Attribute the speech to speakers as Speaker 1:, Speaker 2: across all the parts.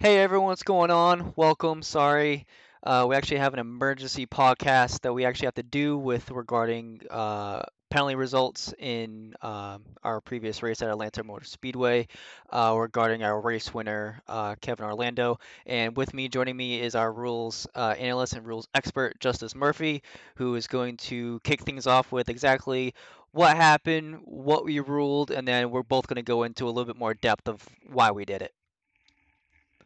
Speaker 1: Hey everyone, what's going on? Welcome. Sorry, uh, we actually have an emergency podcast that we actually have to do with regarding uh, penalty results in um our previous race at Atlanta Motor Speedway, uh, regarding our race winner uh, Kevin Orlando. And with me, joining me is our rules uh, analyst and rules expert Justice Murphy, who is going to kick things off with exactly what happened, what we ruled, and then we're both going to go into a little bit more depth of why we did it.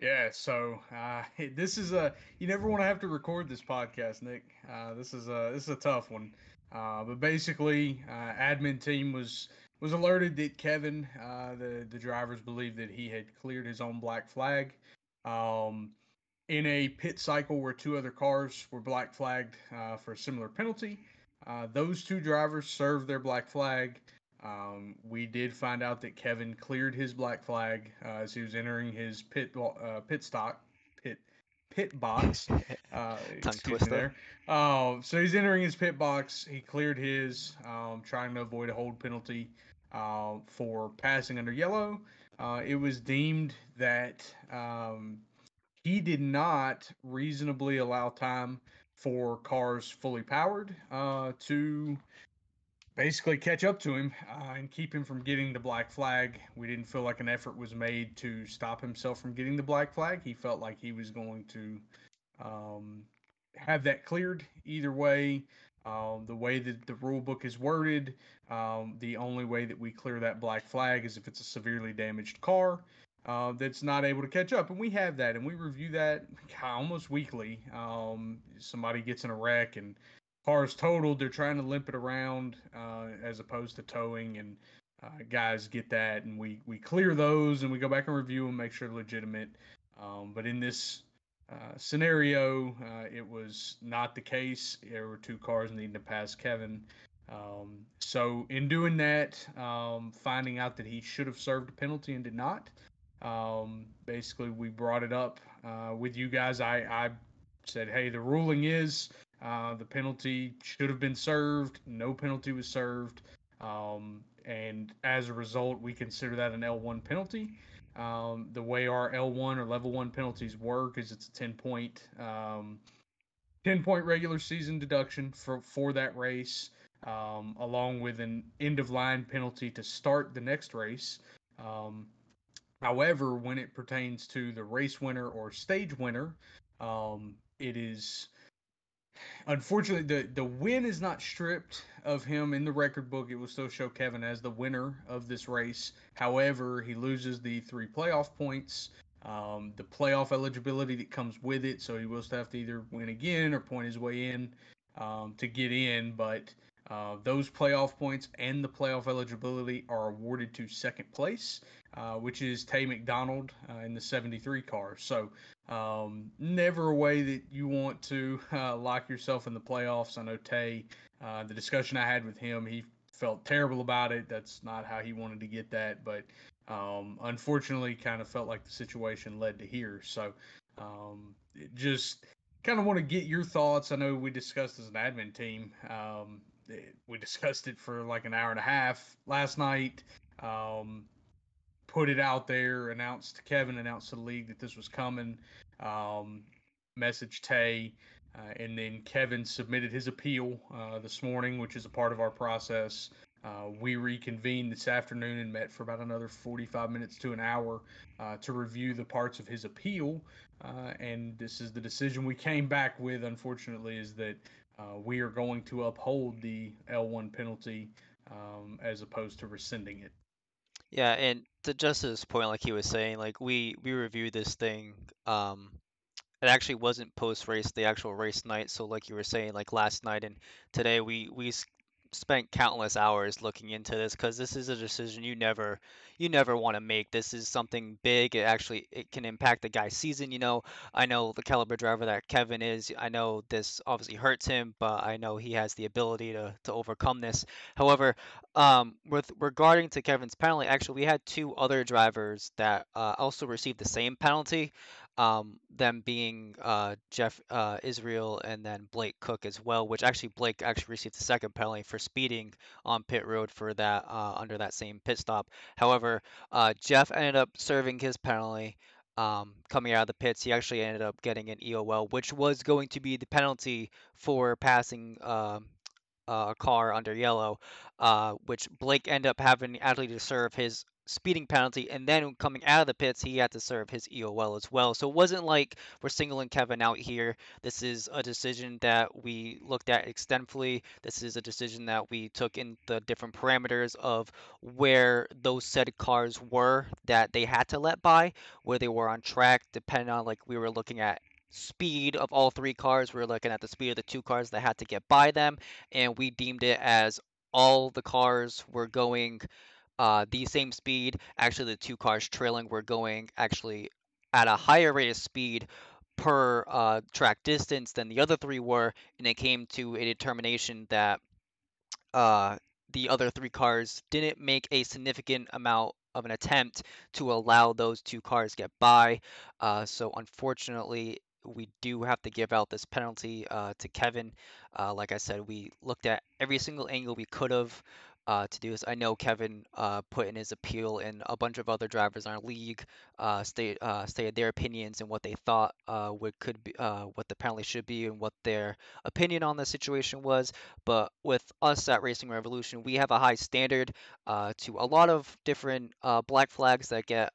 Speaker 2: Yeah, so uh, this is a you never want to have to record this podcast, Nick. Uh, this is a this is a tough one. Uh, but basically, uh, admin team was was alerted that Kevin, uh, the the drivers, believed that he had cleared his own black flag. Um, in a pit cycle where two other cars were black flagged uh, for a similar penalty, those two drivers served their black flag. Um, we did find out that Kevin cleared his black flag uh, as he was entering his pit uh, pit stock pit pit box.
Speaker 1: Uh, Tongue twister. there.
Speaker 2: Uh, so he's entering his pit box. He cleared his, um, trying to avoid a hold penalty uh, for passing under yellow. Uh, it was deemed that um, he did not reasonably allow time for cars fully powered uh, to basically catch up to him uh, and keep him from getting the black flag. We didn't feel like an effort was made to stop himself from getting the black flag. He felt like he was going to um, have that cleared either way. Um, the way that the rule book is worded, um, the only way that we clear that black flag is if it's a severely damaged car uh, that's not able to catch up. And we have that, and we review that almost weekly. Um, somebody gets in a wreck and cars totaled, they're trying to limp it around uh, as opposed to towing, and uh, guys get that, and we we clear those, and we go back and review and make sure they're legitimate. Um, but in this uh, scenario, uh, it was not the case. There were two cars needing to pass Kevin. Um, so in doing that, um, finding out that he should have served a penalty and did not, um, basically we brought it up uh, with you guys. I, I said, hey, the ruling is uh, the penalty should have been served. No penalty was served. Um, and as a result, we consider that an L1 penalty. Um, the way our L1 or level one penalties work is it's a 10 point, um, 10 point regular season deduction for, for that race, um, along with an end of line penalty to start the next race. Um, however, when it pertains to the race winner or stage winner, um, it is unfortunately the the win is not stripped of him in the record book. It will still show kevin as the winner of this race. However he loses the three playoff points um, the playoff eligibility that comes with it. So he will still have to either win again or point his way in um, to get in. But uh, those playoff points and the playoff eligibility are awarded to second place uh, which is Tay McDonald uh, in the 73 car. So, um, never a way that you want to uh, lock yourself in the playoffs. I know Tay, uh, the discussion I had with him, he felt terrible about it. That's not how he wanted to get that, but um, unfortunately, kind of felt like the situation led to here. So, um, just kind of want to get your thoughts. I know we discussed as an admin team. Um, we discussed it for like an hour and a half last night. Um, put it out there, announced to Kevin, announced to the league that this was coming, um, message Tay, uh, and then Kevin submitted his appeal uh, this morning, which is a part of our process. Uh, we reconvened this afternoon and met for about another 45 minutes to an hour uh, to review the parts of his appeal. Uh, and this is the decision we came back with, unfortunately, is that uh, we are going to uphold the L1 penalty um, as opposed to rescinding it.
Speaker 1: Yeah, and to Justice's point, like he was saying, like we we reviewed this thing. Um, it actually wasn't post race, the actual race night. So like you were saying, like last night and today, we we spent countless hours looking into this because this is a decision you never you never want to make. This is something big it actually it can impact the guy's season you know? I know the caliber driver that kevin is i know this obviously hurts him but i know he has the ability to to overcome this. However um with regarding to kevin's penalty actually we had two other drivers that uh, also received the same penalty um, them being uh, Jeff uh, Israel and then Blake Cook as well, which actually Blake actually received the second penalty for speeding on pit road for that uh, under that same pit stop. However, uh, Jeff ended up serving his penalty. um, coming out of the pits, he actually ended up getting an EOL, which was going to be the penalty for passing uh, a car under yellow, uh, which Blake ended up having actually to serve his speeding penalty, and then coming out of the pits, he had to serve his EOL as well. So it wasn't like we're singling Kevin out here. This is a decision that we looked at extensively. This is a decision that we took in the different parameters of where those said cars were that they had to let by, where they were on track, depending on like we were looking at speed of all three cars. We were looking at the speed of the two cars that had to get by them, and we deemed it as all the cars were going uh, the same speed. Actually, the two cars trailing were going actually at a higher rate of speed per uh, track distance than the other three were, and it came to a determination that uh, the other three cars didn't make a significant amount of an attempt to allow those two cars get by. Uh, so unfortunately, we do have to give out this penalty uh, to Kevin. Uh, like I said, we looked at every single angle we could have uh, to do this. I know Kevin uh, put in his appeal, and a bunch of other drivers in our league uh, state uh, stated their opinions and what they thought uh, what could be uh, what the penalty should be and what their opinion on the situation was. But with us at Racing Revolution, we have a high standard to a lot of different black flags that get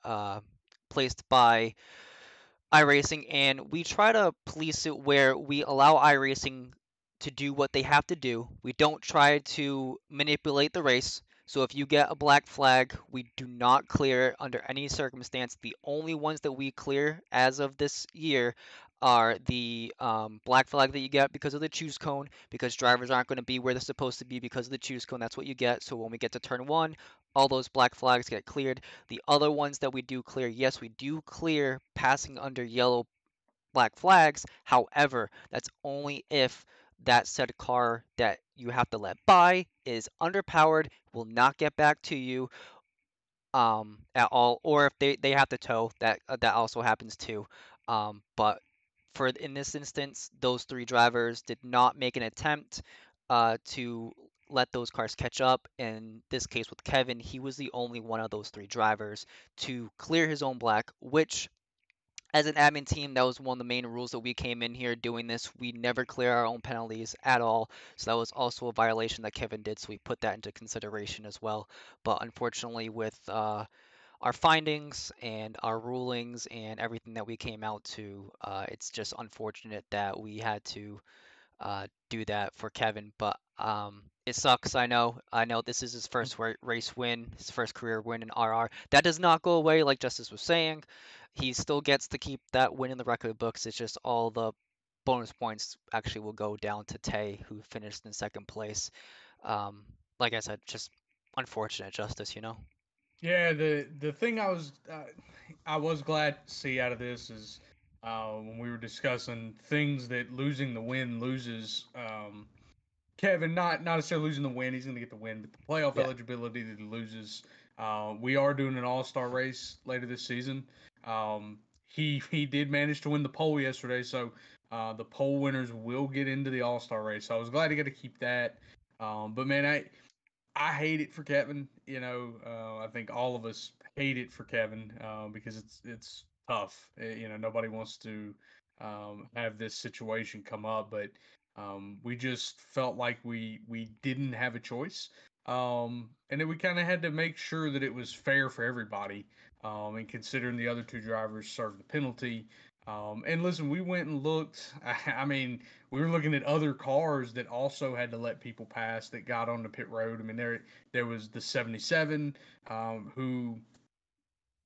Speaker 1: placed by iRacing, and we try to police it where we allow iRacing to do what they have to do. We don't try to manipulate the race. So if you get a black flag, we do not clear it under any circumstance. The only ones that we clear as of this year are the um, black flag that you get because of the choose cone, because drivers aren't going to be where they're supposed to be because of the choose cone. That's what you get. So when we get to turn one, all those black flags get cleared. The other ones that we do clear, yes, we do clear passing under yellow black flags. However, that's only if that said car that you have to let by is underpowered, will not get back to you um, at all, or if they, they have to tow, that uh, that also happens too. Um, but for in this instance, those three drivers did not make an attempt uh, to let those cars catch up. In this case with Kevin, he was the only one of those three drivers to clear his own black, which as an admin team, that was one of the main rules that we came in here doing this. We never clear our own penalties at all. So that was also a violation that Kevin did. So we put that into consideration as well. But unfortunately, with uh, our findings and our rulings and everything that we came out to, uh, it's just unfortunate that we had to uh, do that for Kevin. But um, it sucks. I know. I know this is his first race win, his first career win in RR. That does not go away, like Justice was saying. He still gets to keep that win in the record books. It's just all the bonus points actually will go down to Tay, who finished in second place. Um, like I said, just unfortunate justice, you know.
Speaker 2: Yeah, the the thing I was uh, I was glad to see out of this is uh, when we were discussing things that losing the win loses. Um, Kevin, not not necessarily losing the win, he's going to get the win, but the playoff yeah. eligibility that he loses. Uh, we are doing an All Star race later this season. Um, he he did manage to win the pole yesterday, so uh, the pole winners will get into the All Star race. So I was glad to get to keep that. Um, but man, I I hate it for Kevin. You know, uh, I think all of us hate it for Kevin uh, because it's it's tough. It, eh, you know, nobody wants to um, have this situation come up, but um, we just felt like we we didn't have a choice, um, and then we kind of had to make sure that it was fair for everybody. Um, and considering the other two drivers served the penalty, um, and listen, we went and looked. I, mean, we were looking at other cars that also had to let people pass that got on the pit road. I mean, there there was the 77 um, who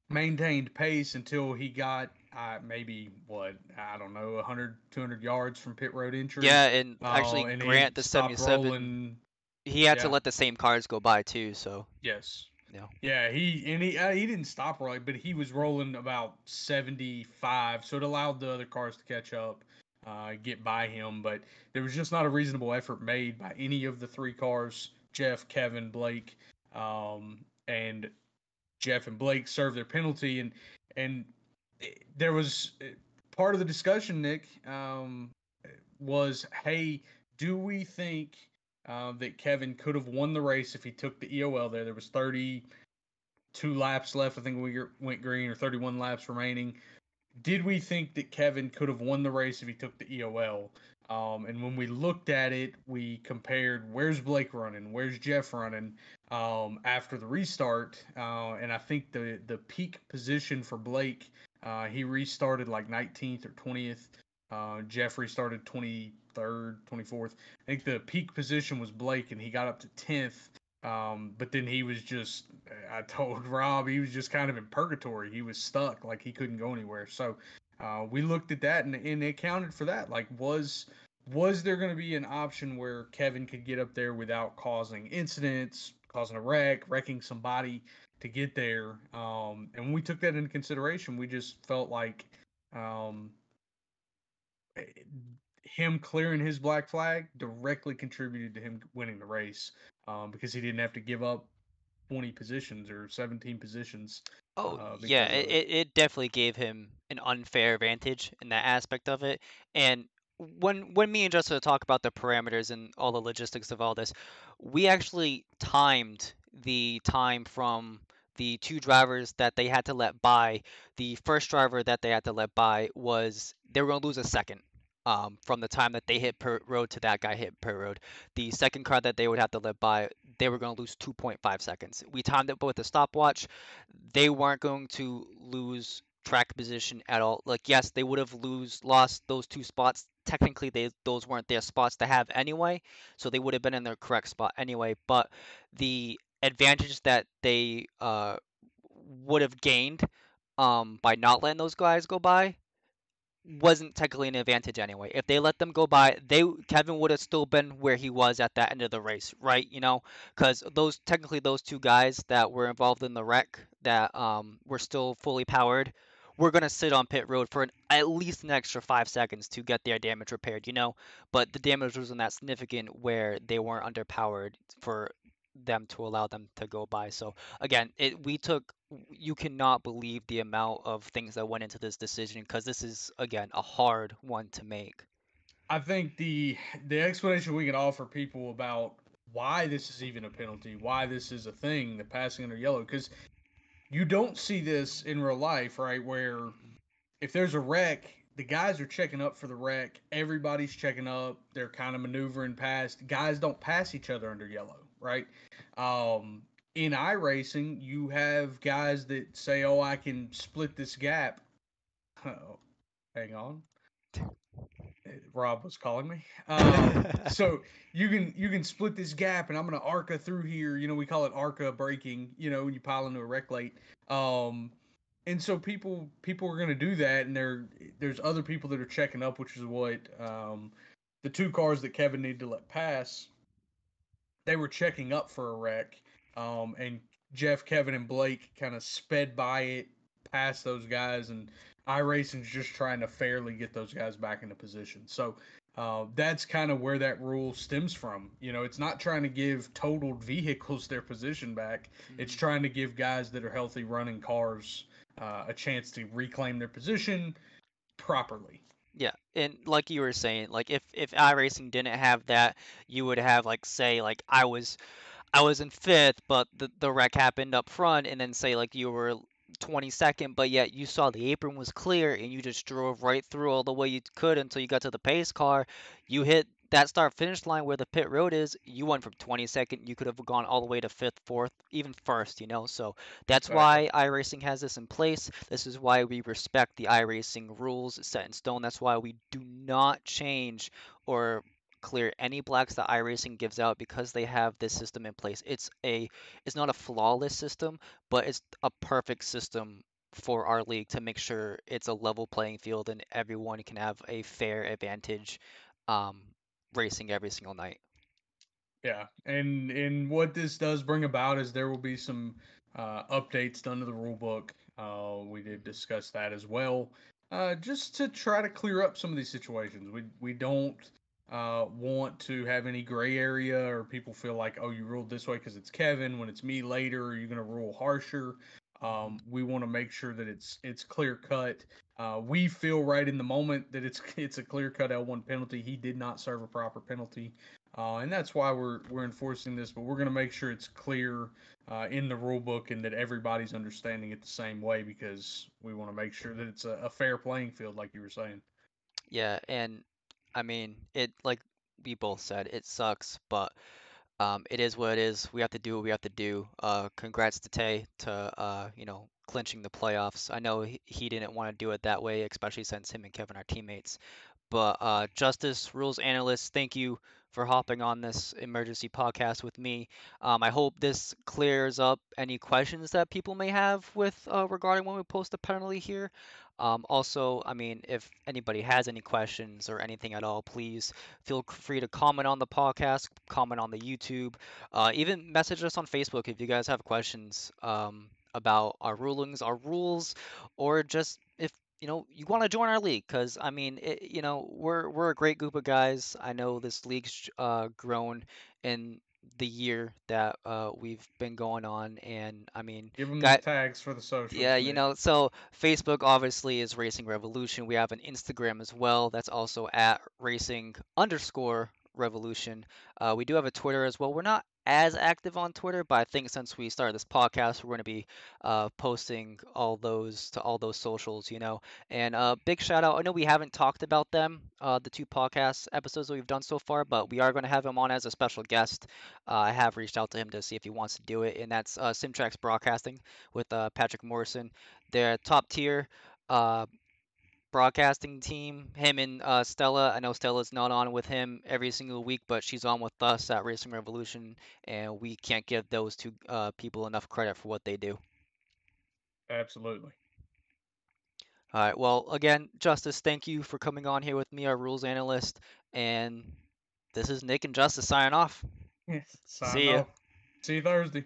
Speaker 2: maintained pace until he got uh, maybe what I don't know 100 200 yards from pit road entry.
Speaker 1: Yeah, and actually uh, and Grant the 77 rolling. he had yeah. to let the same cars go by too, so
Speaker 2: Yes. Yeah. Yeah, he and he uh, he didn't stop right, but he was rolling about 75, so it allowed the other cars to catch up. Uh, get by him, but there was just not a reasonable effort made by any of the three cars Jeff, Kevin, Blake. Um, and Jeff and Blake served their penalty, and and there was uh, part of the discussion, Nick, um, was, hey, do we think uh, that Kevin could have won the race if he took the EOL there? There was 32 laps left. I think we went green, or 31 laps remaining. did we think that Kevin could have won the race if he took the EOL? Um, and when we looked at it, we compared where's Blake running, where's Jeff running um, after the restart, uh, and I think the the peak position for Blake, uh, he restarted like 19th or 20th. Uh, Jeff restarted 23rd, 24th. I think the peak position was Blake, and he got up to 10th. Um, but then he was just, I told Rob, he was just kind of in purgatory. He was stuck, like he couldn't go anywhere. So uh, we looked at that and, and it accounted for that. Like, was was there going to be an option where Kevin could get up there without causing incidents, causing a wreck, wrecking somebody to get there? Um, and when we took that into consideration, we just felt like um, him clearing his black flag directly contributed to him winning the race um, because he didn't have to give up 20 positions or 17 positions.
Speaker 1: Oh, uh, yeah, it, it definitely gave him an unfair advantage in that aspect of it. And when when me and Justice talk about the parameters and all the logistics of all this, we actually timed the time from the two drivers that they had to let by. The first driver that they had to let by was they were going to lose a second um, from the time that they hit pit road to that guy hit pit road. The second car that they would have to let by, they were going to lose 2.5 seconds. We timed it with a stopwatch. They weren't going to lose track position at all. Like yes, they would have lose lost those two spots. Technically, they those weren't their spots to have anyway, so they would have been in their correct spot anyway. But the advantage that they uh, would have gained um, by not letting those guys go by wasn't technically an advantage anyway. If they let them go by, they Kevin would have still been where he was at that end of the race, right? You know, because those technically those two guys that were involved in the wreck that um, were still fully powered we're going to sit on pit road for an, at least an extra five seconds to get their damage repaired, you know? But the damage wasn't that significant where they weren't underpowered for them to allow them to go by. So again, it we took you cannot believe the amount of things that went into this decision because this is again a hard one to make.
Speaker 2: I think the the explanation we can offer people about why this is even a penalty, why this is a thing, the passing under yellow, because you don't see this in real life, right? Where if there's a wreck, the guys are checking up for the wreck. Everybody's checking up. They're kind of maneuvering past. Guys don't pass each other under yellow, right? Um, in iRacing, you have guys that say, "Oh, I can split this gap." Oh, hang on. Rob was calling me. Um, so you can you can split this gap, and I'm gonna arca through here. You know, we call it arca breaking. You know, when you pile into a wreck late. Um, and so people people are gonna do that, and there there's other people that are checking up, which is what um, the two cars that Kevin needed to let pass. They were checking up for a wreck, um, and Jeff, Kevin, and Blake kind of sped by it, past those guys, and iRacing's just trying to fairly get those guys back into position. So uh, that's kind of where that rule stems from. You know, it's not trying to give totaled vehicles their position back. Mm-hmm. It's trying to give guys that are healthy running cars uh, a chance to reclaim their position properly.
Speaker 1: Yeah, and like you were saying, like if if iRacing didn't have that, you would have like say like I was I was in fifth, but the the wreck happened up front, and then say like you were 22nd, but yet you saw the apron was clear and you just drove right through all the way you could until you got to the pace car. You hit that start finish line where the pit road is, you went from 22nd, you could have gone all the way to fifth, fourth, even first, you know. So that's right. why iRacing has this in place. This is why we respect the iRacing rules set in stone. That's why we do not change or clear any blacks that iRacing gives out because they have this system in place. It's a it's not a flawless system, but it's a perfect system for our league to make sure it's a level playing field and everyone can have a fair advantage um, racing every single night.
Speaker 2: Yeah, and and what this does bring about is there will be some uh, updates done to the rule book. Uh, we did discuss that as well, uh, just to try to clear up some of these situations. We we don't uh, want to have any gray area or people feel like, oh, you ruled this way because it's Kevin. When it's me later, are you going to rule harsher? Um, we want to make sure that it's it's clear cut. Uh, we feel right in the moment that it's it's a clear cut L1 penalty. He did not serve a proper penalty. uh, and that's why we're we're enforcing this. But we're going to make sure it's clear uh, in the rule book and that everybody's understanding it the same way because we want to make sure that it's a, a fair playing field, like you were saying.
Speaker 1: Yeah, and I mean, it like we both said, it sucks, but um, it is what it is. We have to do what we have to do. Uh, congrats to Tay to uh, you know clinching the playoffs. I know he, didn't want to do it that way, especially since him and Kevin are teammates. But uh, Justice Rules Analyst, thank you for hopping on this emergency podcast with me. Um, I hope this clears up any questions that people may have with uh, regarding when we post a penalty here. Um, also, I mean, if anybody has any questions or anything at all, please feel free to comment on the podcast, comment on the YouTube, uh, even message us on Facebook if you guys have questions um, about our rulings, our rules, or just if you know you want to join our league because I mean it, you know we're we're a great group of guys. I know this league's uh, grown in the year that uh, we've been going on, and I mean,
Speaker 2: Give them the tags for the socials.
Speaker 1: yeah, you know, so Facebook obviously is Racing Revolution. We have an Instagram as well. That's also at Racing underscore Revolution. Uh, we do have a Twitter as well. We're not as active on Twitter, but I think since we started this podcast, we're going to be uh, posting all those to all those socials, you know. And uh, big shout out. I know we haven't talked about them, uh, the two podcast episodes that we've done so far, but we are going to have him on as a special guest. Uh, I have reached out to him to see if he wants to do it, and that's uh, Simtrax Broadcasting with uh, Patrick Morrison. They're top tier broadcasting team. Him and uh, Stella. I know Stella's not on with him every single week, but she's on with us at Racing Revolution, and we can't give those two uh, people enough credit for what they do.
Speaker 2: Absolutely.
Speaker 1: All right. Well, again, Justice, thank you for coming on here with me, our rules analyst, and this is Nick and Justice signing off.
Speaker 2: Sign
Speaker 1: See
Speaker 2: off. See you Thursday.